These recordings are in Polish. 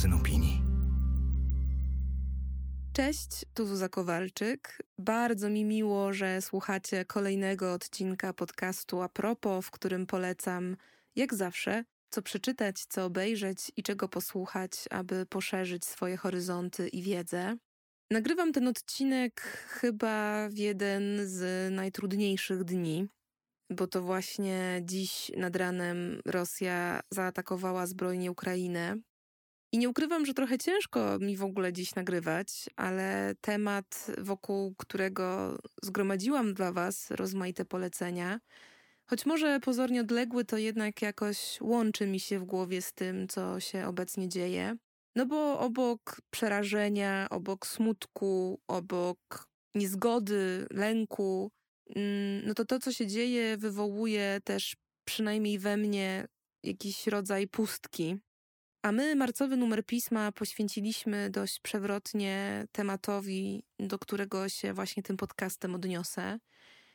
magazyn opinii. Cześć, tu Zuza Kowalczyk. Bardzo mi miło, że słuchacie kolejnego odcinka podcastu A propos, w którym polecam, jak zawsze, co przeczytać, co obejrzeć i czego posłuchać, aby poszerzyć swoje horyzonty i wiedzę. Nagrywam ten odcinek chyba w jeden z najtrudniejszych dni, bo to właśnie dziś nad ranem Rosja zaatakowała zbrojnie Ukrainę. I nie ukrywam, że trochę ciężko mi w ogóle dziś nagrywać, ale temat, wokół którego zgromadziłam dla Was rozmaite polecenia, choć może pozornie odległy, to jednak jakoś łączy mi się w głowie z tym, co się obecnie dzieje. No bo obok przerażenia, obok smutku, obok niezgody, lęku, mm, no to to, co się dzieje, wywołuje też przynajmniej we mnie jakiś rodzaj pustki. A my marcowy numer pisma poświęciliśmy dość przewrotnie tematowi, do którego się właśnie tym podcastem odniosę.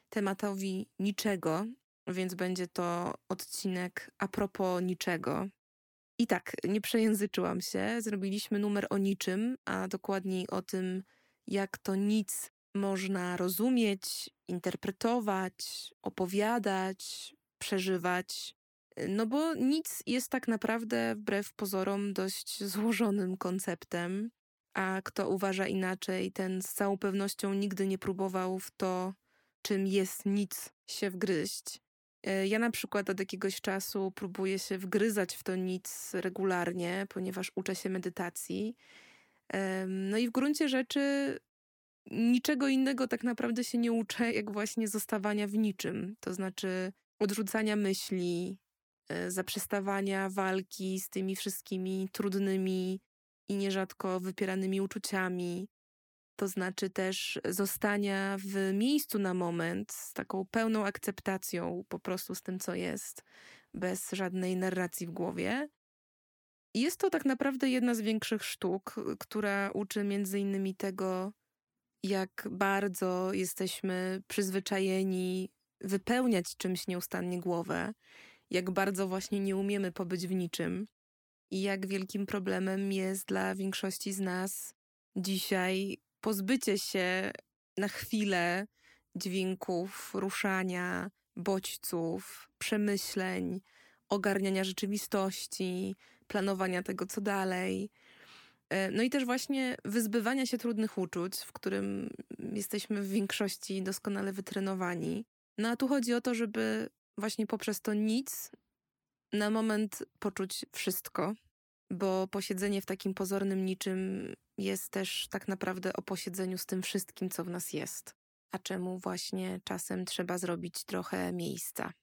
Tematowi niczego, więc będzie to odcinek a propos niczego. I tak, nie przejęzyczyłam się. Zrobiliśmy numer o niczym, a dokładniej o tym, jak to nic można rozumieć, interpretować, opowiadać, przeżywać. No bo nic jest tak naprawdę wbrew pozorom dość złożonym konceptem, a kto uważa inaczej, ten z całą pewnością nigdy nie próbował w to, czym jest nic, się wgryźć. E, ja na przykład od jakiegoś czasu próbuję się wgryzać w to nic regularnie, ponieważ uczę się medytacji. No i w gruncie rzeczy niczego innego tak naprawdę się nie uczę, jak właśnie zostawania w niczym. To znaczy odrzucania myśli, zaprzestawania walki z tymi wszystkimi trudnymi i nierzadko wypieranymi uczuciami, to znaczy też zostania w miejscu na moment z taką pełną akceptacją po prostu z tym, co jest, bez żadnej narracji w głowie. Jest to tak naprawdę jedna z większych sztuk, która uczy między innymi tego, jak bardzo jesteśmy przyzwyczajeni wypełniać czymś nieustannie głowę, jak bardzo właśnie nie umiemy pobyć w niczym i jak wielkim problemem jest dla większości z nas dzisiaj pozbycie się na chwilę dźwięków, ruszania, bodźców, przemyśleń, ogarniania rzeczywistości, planowania tego, co dalej. E, no i też właśnie wyzbywania się trudnych uczuć, w którym jesteśmy w większości doskonale wytrenowani. No a tu chodzi o to, żeby właśnie poprzez to nic na moment poczuć wszystko, bo posiedzenie w takim pozornym niczym jest też tak naprawdę o posiedzeniu z tym wszystkim, co w nas jest, a czemu właśnie czasem trzeba zrobić trochę miejsca.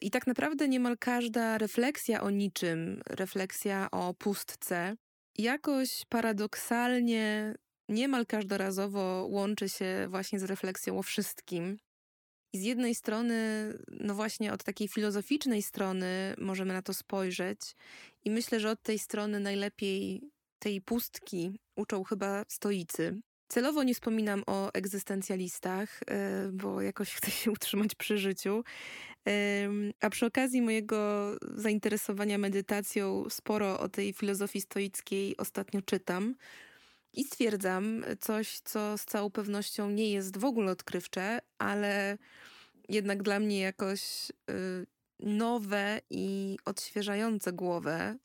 I tak naprawdę niemal każda refleksja o niczym, refleksja o pustce, jakoś paradoksalnie, niemal każdorazowo łączy się właśnie z refleksją o wszystkim. I z jednej strony, no właśnie od takiej filozoficznej strony możemy na to spojrzeć, i myślę, że od tej strony najlepiej tej pustki uczą chyba stoicy. Celowo nie wspominam o egzystencjalistach, e, bo jakoś chcę się utrzymać przy życiu. A przy okazji mojego zainteresowania medytacją, sporo o tej filozofii stoickiej ostatnio czytam. I stwierdzam coś, co z całą pewnością nie jest w ogóle odkrywcze, ale jednak dla mnie jakoś y, nowe i odświeżające głowę.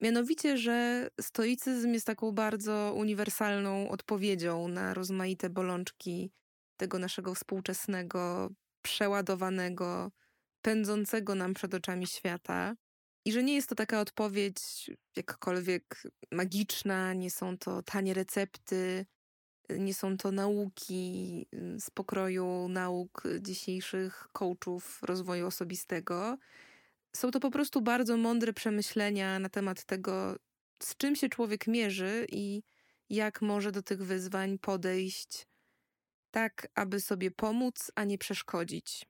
Mianowicie, że stoicyzm jest taką bardzo uniwersalną odpowiedzią na rozmaite bolączki tego naszego współczesnego, przeładowanego, pędzącego nam przed oczami świata. I że nie jest to taka odpowiedź jakkolwiek magiczna, nie są to tanie recepty, nie są to nauki z pokroju nauk dzisiejszych coachów rozwoju osobistego są to po prostu bardzo mądre przemyślenia na temat tego, z czym się człowiek mierzy i jak może do tych wyzwań podejść tak, aby sobie pomóc, a nie przeszkodzić.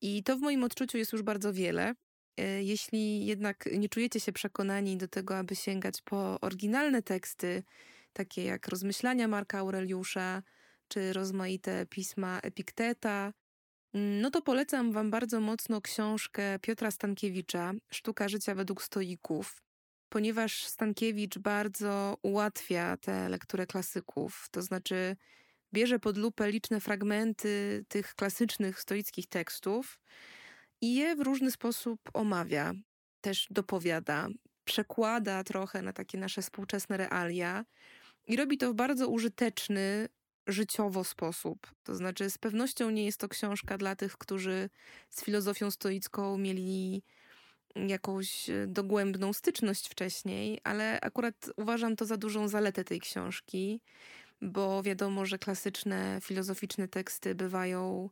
I to w moim odczuciu jest już bardzo wiele. E, jeśli jednak nie czujecie się przekonani do tego, aby sięgać po oryginalne teksty, takie jak rozmyślania Marka Aureliusza, czy rozmaite pisma Epikteta, no to polecam Wam bardzo mocno książkę Piotra Stankiewicza Sztuka życia według stoików. ponieważ Stankiewicz bardzo ułatwia tę lekturę klasyków, to znaczy bierze pod lupę liczne fragmenty tych klasycznych stoickich tekstów i je w różny sposób omawia, też dopowiada, przekłada trochę na takie nasze współczesne realia i robi to w bardzo użyteczny, życiowo sposób. To znaczy, z pewnością nie jest to książka dla tych, którzy z filozofią stoicką mieli jakąś e, dogłębną styczność wcześniej, ale akurat uważam to za dużą zaletę tej książki, bo wiadomo, że klasyczne filozoficzne teksty bywają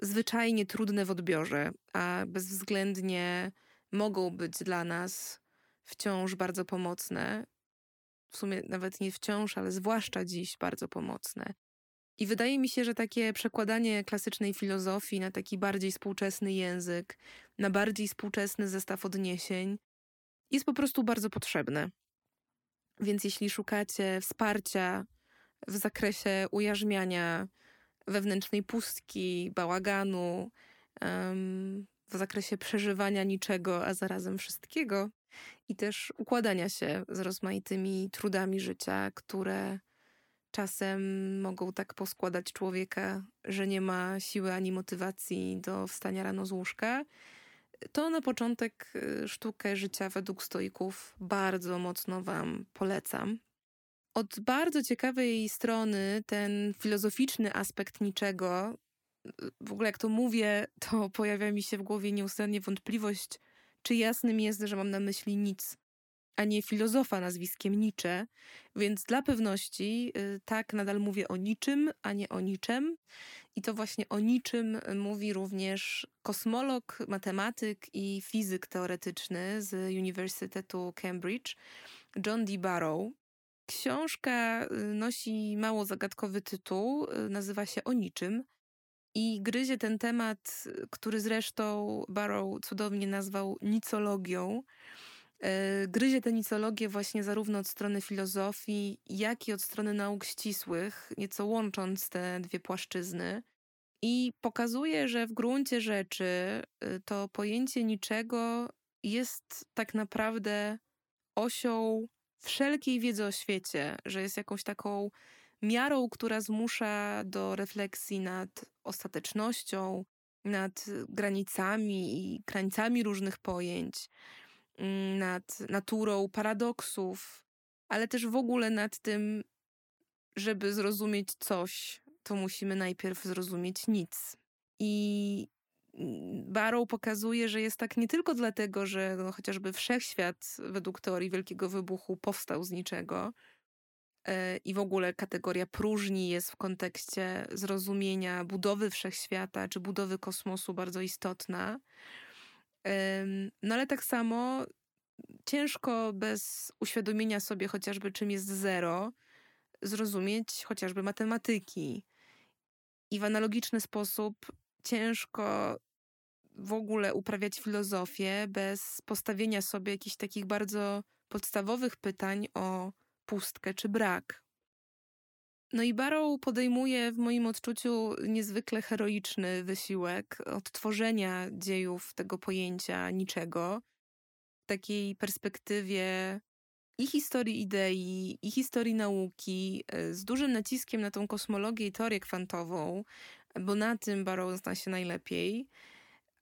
zwyczajnie trudne w odbiorze, a bezwzględnie mogą być dla nas wciąż bardzo pomocne. W sumie nawet nie wciąż, ale zwłaszcza dziś bardzo pomocne. I wydaje mi się, że takie przekładanie klasycznej filozofii na taki bardziej współczesny język, na bardziej współczesny zestaw odniesień jest po prostu bardzo potrzebne. Więc jeśli szukacie wsparcia w zakresie ujarzmiania wewnętrznej pustki, bałaganu, w zakresie przeżywania niczego, a zarazem wszystkiego i też układania się z rozmaitymi trudami życia, które czasem mogą tak poskładać człowieka, że nie ma siły ani motywacji do wstania rano z łóżka, to na początek y, sztukę życia według stoików bardzo mocno Wam polecam. Od bardzo ciekawej strony ten filozoficzny aspekt niczego, w ogóle jak to mówię, to pojawia mi się w głowie nieustannie wątpliwość, czy jasnym jest, że mam na myśli nic a nie filozofa nazwiskiem Nietzsche, więc dla pewności y, tak nadal mówię o niczym, a nie o niczym. I to właśnie o niczym mówi również kosmolog, matematyk i fizyk teoretyczny z Uniwersytetu Cambridge, John D. Barrow. Książka y, nosi mało zagadkowy tytuł, y, nazywa się O niczym i gryzie ten temat, który zresztą Barrow cudownie nazwał nicologią. E, gryzie tę nicologię właśnie zarówno od strony filozofii, jak i od strony nauk ścisłych, nieco łącząc te dwie płaszczyzny. I pokazuje, że w gruncie rzeczy y, to pojęcie niczego jest tak naprawdę osią wszelkiej wiedzy o świecie, że jest jakąś taką miarą, która zmusza do refleksji nad ostatecznością, nad granicami i krańcami różnych pojęć. Mm, nad naturą paradoksów, ale też w ogóle nad tym, żeby zrozumieć coś, to musimy najpierw zrozumieć nic. I Barrow pokazuje, że jest tak nie tylko dlatego, że no, chociażby wszechświat według teorii Wielkiego Wybuchu powstał z niczego, e, i w ogóle kategoria próżni jest w kontekście zrozumienia budowy wszechświata czy budowy kosmosu bardzo istotna. No ale tak samo ciężko bez uświadomienia sobie chociażby czym jest zero, zrozumieć chociażby matematyki. I w analogiczny sposób ciężko w ogóle uprawiać filozofię bez postawienia sobie jakichś takich bardzo podstawowych pytań o pustkę czy brak. No i Barrow podejmuje w moim odczuciu niezwykle heroiczny wysiłek odtworzenia dziejów tego pojęcia niczego w takiej perspektywie i historii idei, i historii nauki, e, z dużym naciskiem na tą kosmologię i teorię kwantową, bo na tym Barrow zna się najlepiej.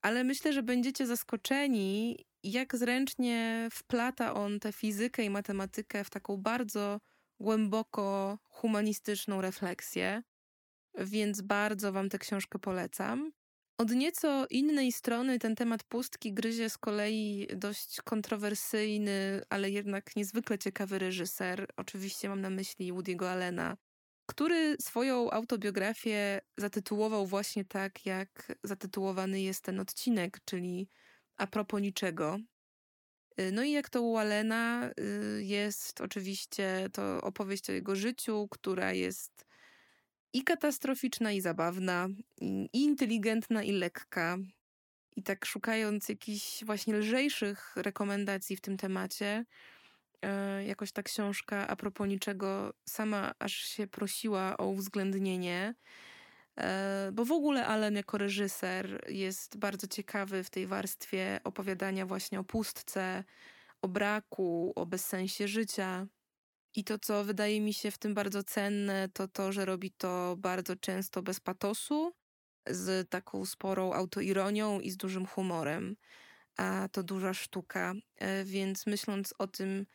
Ale myślę, że będziecie zaskoczeni, jak zręcznie wplata on tę fizykę i matematykę w taką bardzo głęboko humanistyczną refleksję, więc bardzo Wam tę książkę polecam. Od nieco innej strony ten temat pustki gryzie z kolei dość kontrowersyjny, ale jednak niezwykle ciekawy reżyser. Oczywiście mam na myśli Woody'ego Allena, który swoją autobiografię zatytułował właśnie tak, jak zatytułowany jest ten odcinek, czyli A propos niczego. Y, no i jak to u Alena y, jest oczywiście to opowieść o jego życiu, która jest i katastroficzna, i zabawna, i inteligentna, i lekka. I tak szukając jakichś właśnie lżejszych rekomendacji w tym temacie, jakoś ta książka a propos niczego sama aż się prosiła o uwzględnienie. E, bo w ogóle Allen jako reżyser jest bardzo ciekawy w tej warstwie opowiadania właśnie o pustce, o braku, o bezsensie życia. I to, co wydaje mi się w tym bardzo cenne, to to, że robi to bardzo często bez patosu, z taką sporą autoironią i z dużym humorem. A to duża sztuka, e, więc myśląc o tym,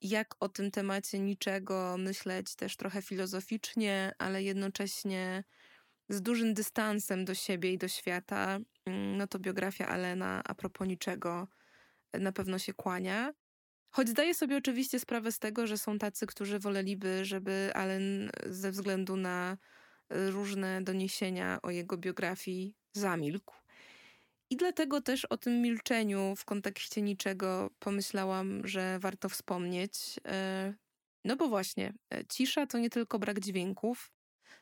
jak o tym temacie niczego myśleć też trochę filozoficznie, ale jednocześnie z dużym dystansem do siebie i do świata, mm, no to biografia Alena a propos niczego na pewno się kłania. Choć zdaję sobie oczywiście sprawę z tego, że są tacy, którzy woleliby, żeby Allen ze względu na różne doniesienia o jego biografii zamilkł. I dlatego też o tym milczeniu w kontekście niczego pomyślałam, że warto wspomnieć. E, no bo właśnie, e, cisza to nie tylko brak dźwięków,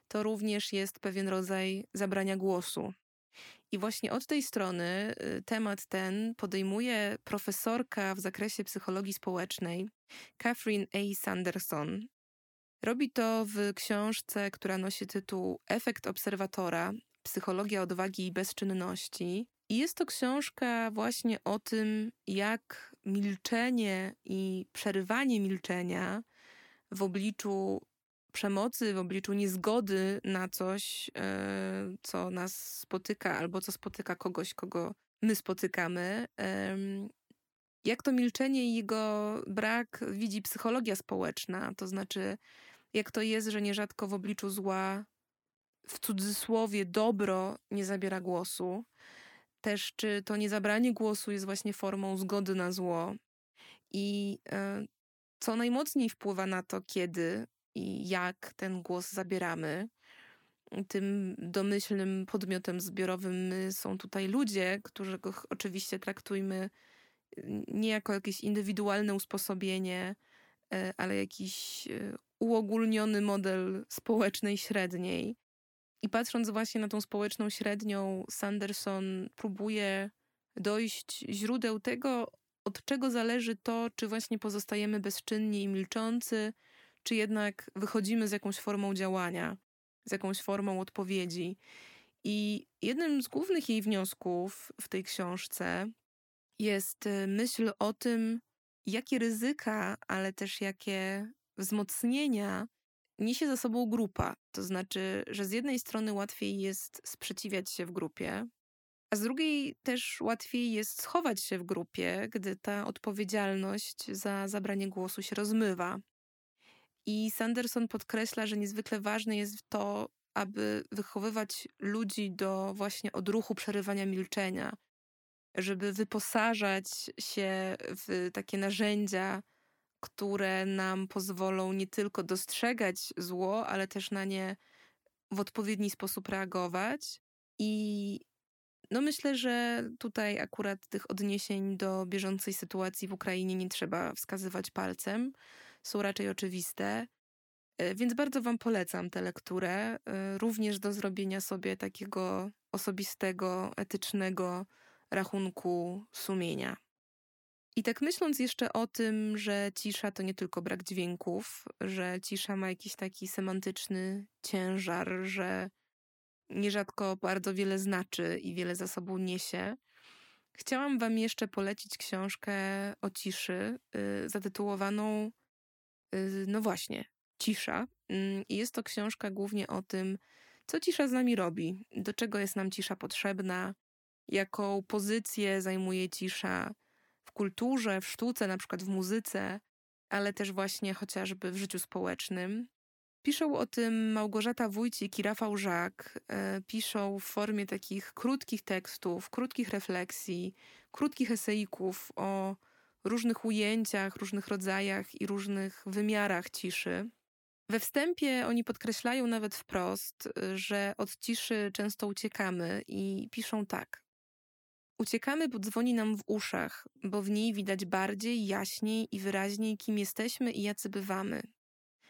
to również jest pewien rodzaj zabrania głosu. I właśnie od tej strony y, temat ten podejmuje profesorka w zakresie psychologii społecznej, Catherine A. Sanderson. Robi to w książce, która nosi tytuł Efekt obserwatora Psychologia odwagi i bezczynności. I jest to książka właśnie o tym, jak milczenie i przerywanie milczenia w obliczu przemocy, w obliczu niezgody na coś, e, co nas spotyka albo co spotyka kogoś, kogo my spotykamy. Jak to milczenie i jego brak widzi psychologia społeczna, to znaczy, jak to jest, że nierzadko w obliczu zła, w cudzysłowie, dobro nie zabiera głosu. Też, czy to niezabranie głosu jest właśnie formą zgody na zło. I e, co najmocniej wpływa na to, kiedy i jak ten głos zabieramy. Tym domyślnym podmiotem zbiorowym są tutaj ludzie, którzy go oczywiście traktujmy nie jako jakieś indywidualne usposobienie, e, ale jakiś e, uogólniony model społecznej średniej. I patrząc właśnie na tą społeczną średnią, Sanderson próbuje dojść źródeł tego, od czego zależy to, czy właśnie pozostajemy bezczynni i milczący, czy jednak wychodzimy z jakąś formą działania, z jakąś formą odpowiedzi. I jednym z głównych jej wniosków w tej książce jest y, myśl o tym, jakie ryzyka, ale też jakie wzmocnienia niesie za sobą grupa. To znaczy, że z jednej strony łatwiej jest sprzeciwiać się w grupie, a z drugiej też łatwiej jest schować się w grupie, gdy ta odpowiedzialność za zabranie głosu się rozmywa. I Sanderson podkreśla, że niezwykle ważne jest to, aby wychowywać ludzi do właśnie odruchu przerywania milczenia, żeby wyposażać się w takie narzędzia, które nam pozwolą nie tylko dostrzegać zło, ale też na nie w odpowiedni sposób reagować. I no myślę, że tutaj akurat tych odniesień do bieżącej sytuacji w Ukrainie nie trzeba wskazywać palcem są raczej oczywiste. E, więc bardzo Wam polecam tę lekturę, e, również do zrobienia sobie takiego osobistego, etycznego rachunku sumienia. I tak myśląc jeszcze o tym, że cisza to nie tylko brak dźwięków, że cisza ma jakiś taki semantyczny ciężar, że nierzadko bardzo wiele znaczy i wiele za sobą niesie, chciałam Wam jeszcze polecić książkę o ciszy, yy, zatytułowaną Y, no właśnie, cisza. Mm, I jest to książka głównie o tym, co cisza z nami robi, do czego jest nam cisza potrzebna, jaką pozycję zajmuje cisza w kulturze, w sztuce, na przykład w muzyce, ale też właśnie chociażby w życiu społecznym. Piszą o tym Małgorzata Wójcik i Rafał Żak. E, piszą w formie takich krótkich tekstów, krótkich refleksji, krótkich eseików o różnych ujęciach, różnych rodzajach i różnych wymiarach ciszy. We wstępie oni podkreślają nawet wprost, że od ciszy często uciekamy i piszą tak. Uciekamy, bo dzwoni nam w uszach, bo w niej widać bardziej, jaśniej i wyraźniej, kim jesteśmy i jacy bywamy.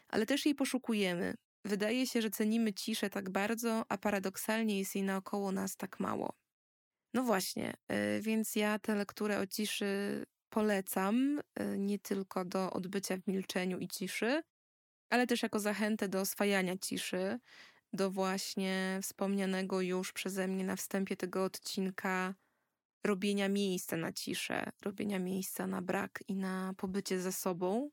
Ale też jej poszukujemy. Wydaje się, że cenimy ciszę tak bardzo, a paradoksalnie jest jej naokoło nas tak mało. No właśnie, y, więc ja tę lekturę o ciszy polecam y, nie tylko do odbycia w milczeniu i ciszy, ale też jako zachętę do oswajania ciszy, do właśnie wspomnianego już przeze mnie na wstępie tego odcinka robienia miejsca na ciszę, robienia miejsca na brak i na pobycie ze sobą,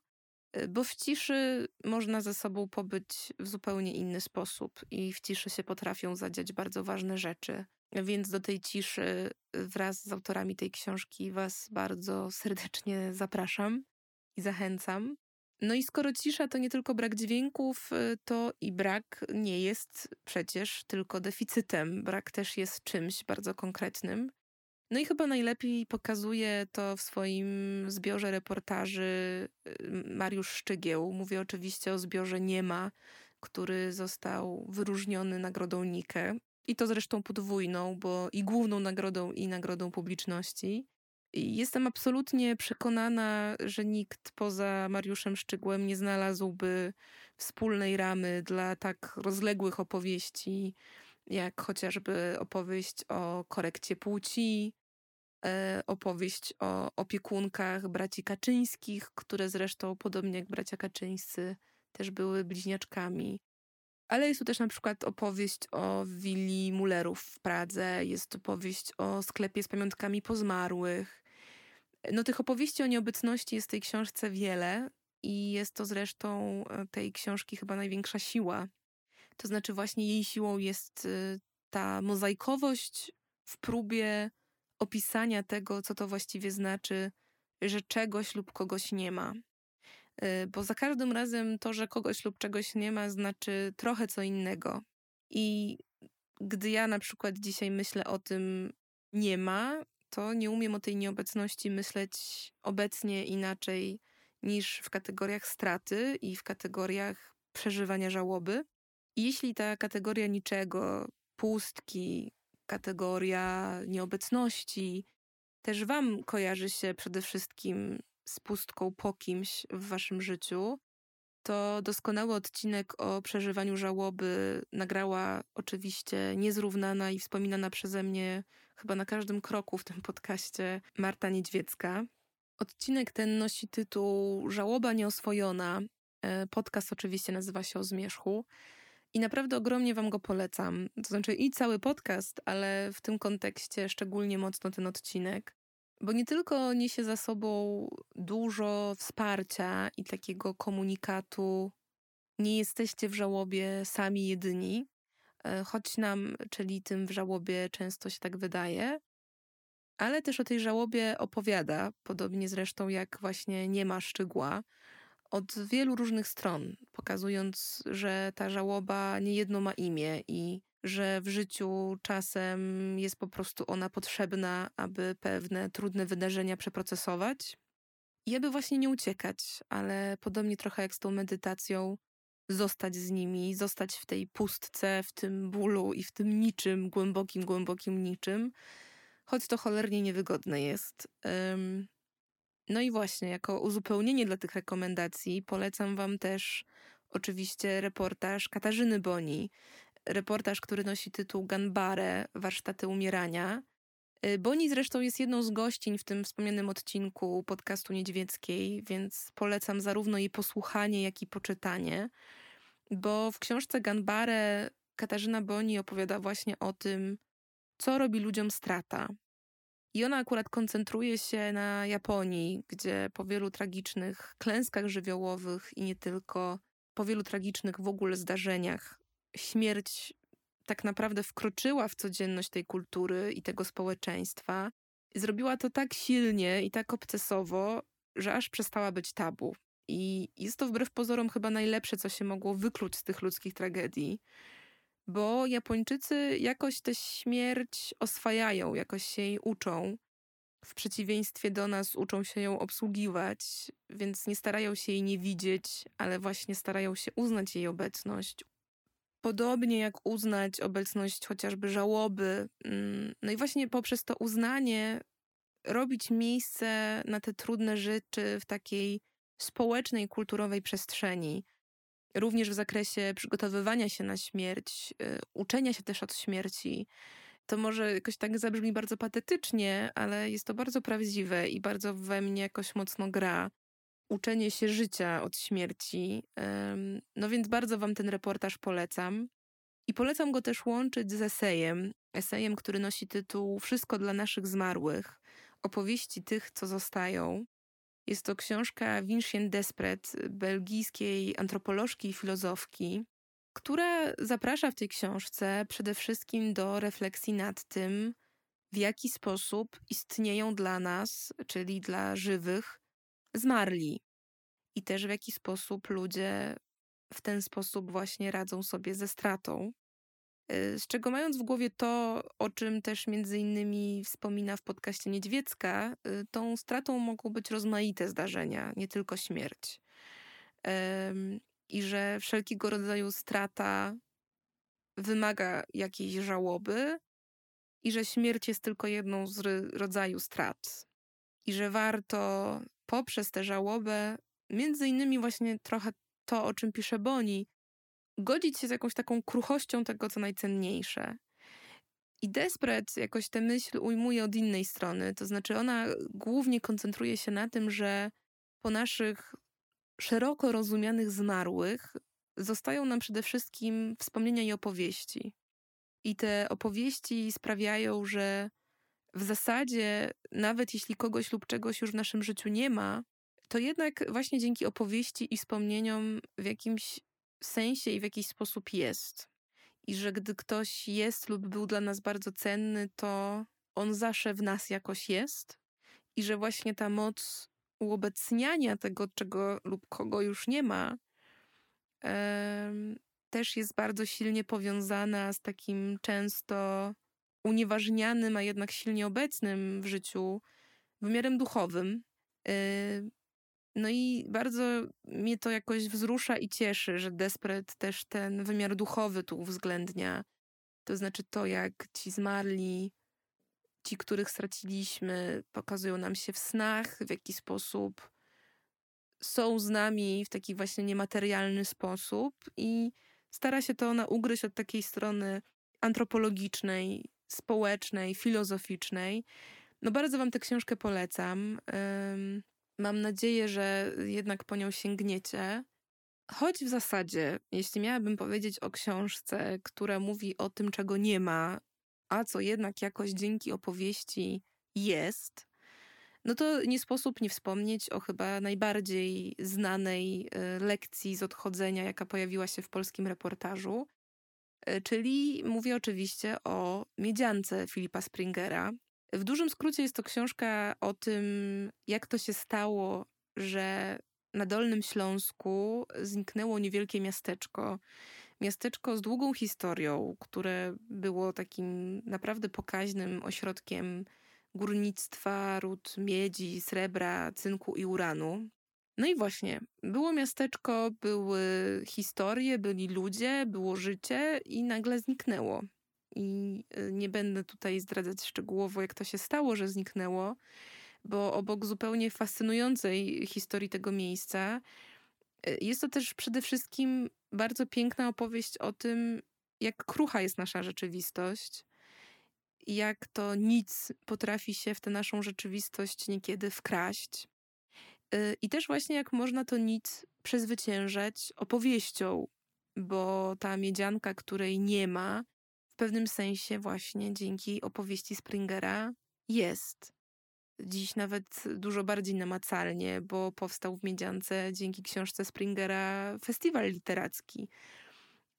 y, bo w ciszy można ze sobą pobyć w zupełnie inny sposób i w ciszy się potrafią zadziać bardzo ważne rzeczy. Więc do tej ciszy wraz z autorami tej książki Was bardzo serdecznie zapraszam i zachęcam. No i skoro cisza to nie tylko brak dźwięków, y, to i brak nie jest przecież tylko deficytem. Brak też jest czymś bardzo konkretnym. No i chyba najlepiej pokazuje to w swoim zbiorze reportaży y, Mariusz Szczygieł. Mówię oczywiście o zbiorze Niema, który został wyróżniony nagrodą Nike. I to zresztą podwójną, bo i główną nagrodą, i nagrodą publiczności. I jestem absolutnie przekonana, że nikt poza Mariuszem Szczygłem nie znalazłby wspólnej ramy dla tak rozległych opowieści, jak chociażby opowieść o korekcie płci, opowieść o opiekunkach braci Kaczyńskich, które zresztą, podobnie jak bracia Kaczyńscy, też były bliźniaczkami. Ale jest tu też na przykład opowieść o willi Mullerów w Pradze, jest opowieść o sklepie z pamiątkami po zmarłych. No tych opowieści o nieobecności jest w tej książce wiele i jest to zresztą e, tej książki chyba największa siła. To znaczy właśnie jej siłą jest e, ta mozaikowość w próbie opisania tego, co to właściwie znaczy, że czegoś lub kogoś nie ma. Y, bo za każdym razem to, że kogoś lub czegoś nie ma, znaczy trochę co innego. I gdy ja na przykład dzisiaj myślę o tym nie ma, to nie umiem o tej nieobecności myśleć obecnie inaczej niż w kategoriach straty i w kategoriach przeżywania żałoby. I jeśli ta kategoria niczego, pustki, kategoria nieobecności też Wam kojarzy się przede wszystkim z pustką po kimś w waszym życiu, to doskonały odcinek o przeżywaniu żałoby nagrała oczywiście niezrównana i wspominana przeze mnie chyba na każdym kroku w tym podcaście Marta Niedźwiecka. Odcinek ten nosi tytuł Żałoba nieoswojona. E, podcast oczywiście nazywa się O Zmierzchu. I naprawdę ogromnie Wam go polecam. To znaczy i cały podcast, ale w tym kontekście szczególnie mocno ten odcinek bo nie tylko niesie za sobą dużo wsparcia i takiego komunikatu, nie jesteście w żałobie sami jedyni, e, choć nam, czyli tym w żałobie, często się tak wydaje, ale też o tej żałobie opowiada, podobnie zresztą jak właśnie nie ma szczegóła, od wielu różnych stron, pokazując, że ta żałoba niejedno ma imię i że w życiu czasem jest po prostu ona potrzebna, aby pewne trudne wydarzenia przeprocesować i aby właśnie nie uciekać, ale podobnie trochę jak z tą medytacją, zostać z nimi, zostać w tej pustce, w tym bólu i w tym niczym, głębokim, głębokim niczym, choć to cholernie niewygodne jest. No i właśnie, jako uzupełnienie dla tych rekomendacji, polecam Wam też oczywiście reportaż Katarzyny Boni, reportaż, który nosi tytuł Ganbare, warsztaty umierania. Y, Boni zresztą jest jedną z gościń w tym wspomnianym odcinku podcastu Niedźwieckiej, więc polecam zarówno jej posłuchanie, jak i poczytanie, bo w książce Ganbare Katarzyna Boni opowiada właśnie o tym, co robi ludziom strata. I ona akurat koncentruje się na Japonii, gdzie po wielu tragicznych klęskach żywiołowych i nie tylko, po wielu tragicznych w ogóle zdarzeniach śmierć tak naprawdę wkroczyła w codzienność tej kultury i tego społeczeństwa. Zrobiła to tak silnie i tak obcesowo, że aż przestała być tabu. I jest to wbrew pozorom chyba najlepsze, co się mogło wykluć z tych ludzkich tragedii, bo Japończycy jakoś tę śmierć oswajają, jakoś się jej uczą. W przeciwieństwie do nas uczą się ją obsługiwać, więc nie starają się jej nie widzieć, ale właśnie starają się uznać jej obecność, Podobnie jak uznać obecność chociażby żałoby. Mm, no i właśnie poprzez to uznanie robić miejsce na te trudne rzeczy w takiej społecznej, kulturowej przestrzeni. Również w zakresie przygotowywania się na śmierć, y, uczenia się też od śmierci. To może jakoś tak zabrzmi bardzo patetycznie, ale jest to bardzo prawdziwe i bardzo we mnie jakoś mocno gra uczenie się życia od śmierci. No więc bardzo Wam ten reportaż polecam. I polecam go też łączyć z esejem. esejem, który nosi tytuł Wszystko dla naszych zmarłych opowieści tych, co zostają. Jest to książka Vincent Despret, belgijskiej antropolożki i filozofki, która zaprasza w tej książce przede wszystkim do refleksji nad tym, w jaki sposób istnieją dla nas, czyli dla żywych, zmarli. I też w jaki sposób ludzie w ten sposób właśnie radzą sobie ze stratą. Y, z czego mając w głowie to, o czym też między innymi wspomina w podcaście Niedźwiecka, y, tą stratą mogą być rozmaite zdarzenia, nie tylko śmierć. I że wszelkiego rodzaju strata wymaga jakiejś żałoby, i że śmierć jest tylko jedną z rodzaju strat. I że warto poprzez tę żałobę, między innymi właśnie trochę to, o czym pisze Boni, godzić się z jakąś taką kruchością tego, co najcenniejsze. I Despret jakoś tę myśl ujmuje od innej strony, to znaczy ona głównie koncentruje się na tym, że po naszych szeroko rozumianych zmarłych zostają nam przede wszystkim wspomnienia i opowieści. I te opowieści sprawiają, że w zasadzie, nawet jeśli kogoś lub czegoś już w naszym życiu nie ma, to jednak właśnie dzięki opowieści i wspomnieniom w jakimś sensie i w jakiś sposób jest. I że gdy ktoś jest lub był dla nas bardzo cenny, to on zawsze w nas jakoś jest. I że właśnie ta moc uobecniania tego, czego lub kogo już nie ma, też jest bardzo silnie powiązana z takim często unieważnianym, a jednak silnie obecnym w życiu wymiarem duchowym. No i bardzo mnie to jakoś wzrusza i cieszy, że Despret też ten wymiar duchowy tu uwzględnia. To znaczy to, jak ci zmarli, ci, których straciliśmy, pokazują nam się w snach, w jaki sposób są z nami w taki właśnie niematerialny sposób i stara się to ona ugryźć od takiej strony antropologicznej, społecznej, filozoficznej. No bardzo wam tę książkę polecam. Mam nadzieję, że jednak po nią sięgniecie. Choć w zasadzie, jeśli miałabym powiedzieć o książce, która mówi o tym, czego nie ma, a co jednak jakoś dzięki opowieści jest, no to nie sposób nie wspomnieć o chyba najbardziej znanej y, lekcji z odchodzenia, jaka pojawiła się w polskim reportażu. Y, czyli mówię oczywiście o Miedziance Filipa Springera, w dużym skrócie jest to książka o tym, jak to się stało, że na Dolnym Śląsku zniknęło niewielkie miasteczko. Miasteczko z długą historią, które było takim naprawdę pokaźnym ośrodkiem górnictwa, ród miedzi, srebra, cynku i uranu. No i właśnie, było miasteczko, były historie, byli ludzie, było życie i nagle zniknęło i y, nie będę tutaj zdradzać szczegółowo, jak to się stało, że zniknęło, bo obok zupełnie fascynującej historii tego miejsca, y, jest to też przede wszystkim bardzo piękna opowieść o tym, jak krucha jest nasza rzeczywistość, jak to nic potrafi się w tę naszą rzeczywistość niekiedy wkraść. Y, I też właśnie jak można to nic przezwyciężać opowieścią, bo ta miedzianka, której nie ma, pewnym sensie właśnie dzięki opowieści Springera jest. Dziś nawet dużo bardziej namacalnie, bo powstał w Miedziance dzięki książce Springera festiwal literacki.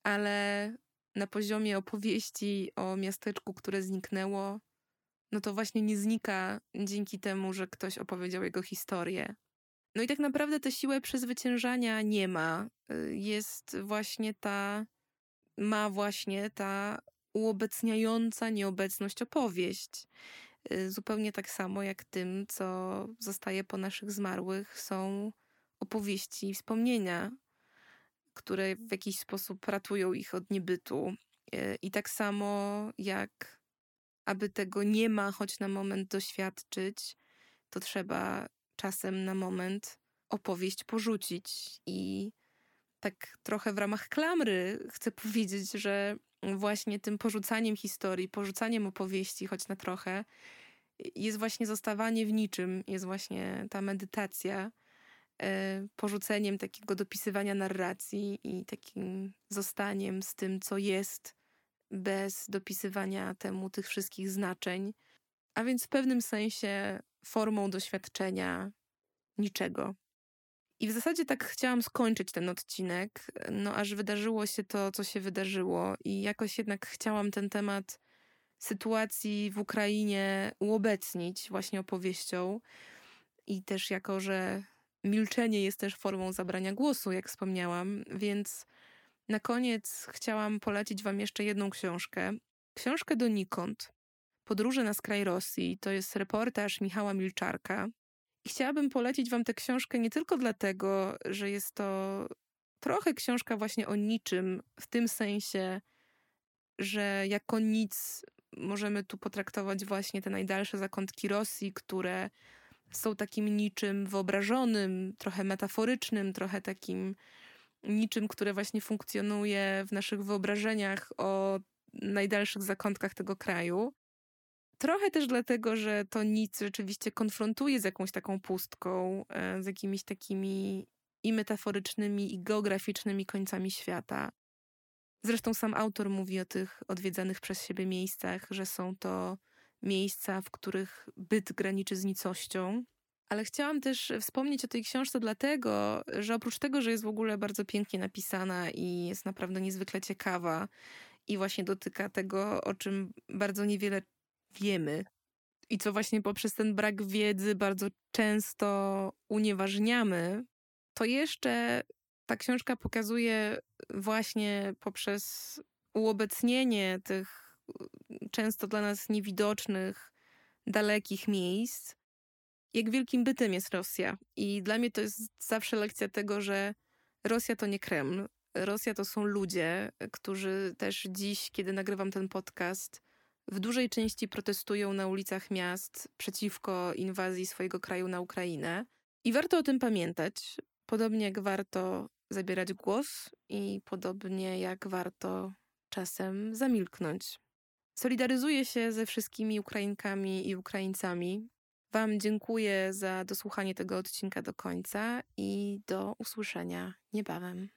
Ale na poziomie opowieści o miasteczku, które zniknęło, no to właśnie nie znika dzięki temu, że ktoś opowiedział jego historię. No i tak naprawdę tę siłę przezwyciężania nie ma. Y, jest właśnie ta, ma właśnie ta uobecniająca nieobecność opowieść. Y, zupełnie tak samo jak tym, co zostaje po naszych zmarłych, są opowieści i wspomnienia, które w jakiś sposób ratują ich od niebytu. Y, I tak samo jak aby tego nie ma, choć na moment doświadczyć, to trzeba czasem na moment opowieść porzucić. I tak trochę w ramach klamry chcę powiedzieć, że właśnie tym porzucaniem historii, porzucaniem opowieści, choć na trochę, jest właśnie zostawanie w niczym, jest właśnie ta medytacja, e, porzuceniem takiego dopisywania narracji i takim zostaniem z tym, co jest bez dopisywania temu tych wszystkich znaczeń, a więc w pewnym sensie formą doświadczenia niczego. I w zasadzie tak chciałam skończyć ten odcinek, no aż wydarzyło się to, co się wydarzyło, i jakoś jednak chciałam ten temat sytuacji w Ukrainie uobecnić właśnie opowieścią. I też jako, że milczenie jest też formą zabrania głosu, jak wspomniałam, więc na koniec chciałam polecić Wam jeszcze jedną książkę. Książkę donikąd. Podróże na skraj Rosji. To jest reportaż Michała Milczarka. Chciałabym polecić Wam tę książkę nie tylko dlatego, że jest to trochę książka właśnie o niczym, w tym sensie, że jako nic możemy tu potraktować właśnie te najdalsze zakątki Rosji, które są takim niczym wyobrażonym, trochę metaforycznym, trochę takim niczym, które właśnie funkcjonuje w naszych wyobrażeniach o najdalszych zakątkach tego kraju. Trochę też dlatego, że to nic rzeczywiście konfrontuje z jakąś taką pustką, e, z jakimiś takimi i metaforycznymi, i geograficznymi końcami świata. Zresztą sam autor mówi o tych odwiedzanych przez siebie miejscach, że są to miejsca, w których byt graniczy z nicością. Ale chciałam też wspomnieć o tej książce dlatego, że oprócz tego, że jest w ogóle bardzo pięknie napisana i jest naprawdę niezwykle ciekawa i właśnie dotyka tego, o czym bardzo niewiele wiemy i co właśnie poprzez ten brak wiedzy bardzo często unieważniamy, to jeszcze ta książka pokazuje właśnie poprzez uobecnienie tych często dla nas niewidocznych, dalekich miejsc, jak wielkim bytem jest Rosja. I dla mnie to jest zawsze lekcja tego, że Rosja to nie Kreml. Rosja to są ludzie, którzy też dziś, kiedy nagrywam ten podcast, w dużej części protestują na ulicach miast przeciwko inwazji swojego kraju na Ukrainę. I warto o tym pamiętać, podobnie jak warto zabierać głos i podobnie jak warto czasem zamilknąć. Solidaryzuję się ze wszystkimi Ukrainkami i Ukraińcami. Wam dziękuję za dosłuchanie tego odcinka do końca i do usłyszenia niebawem.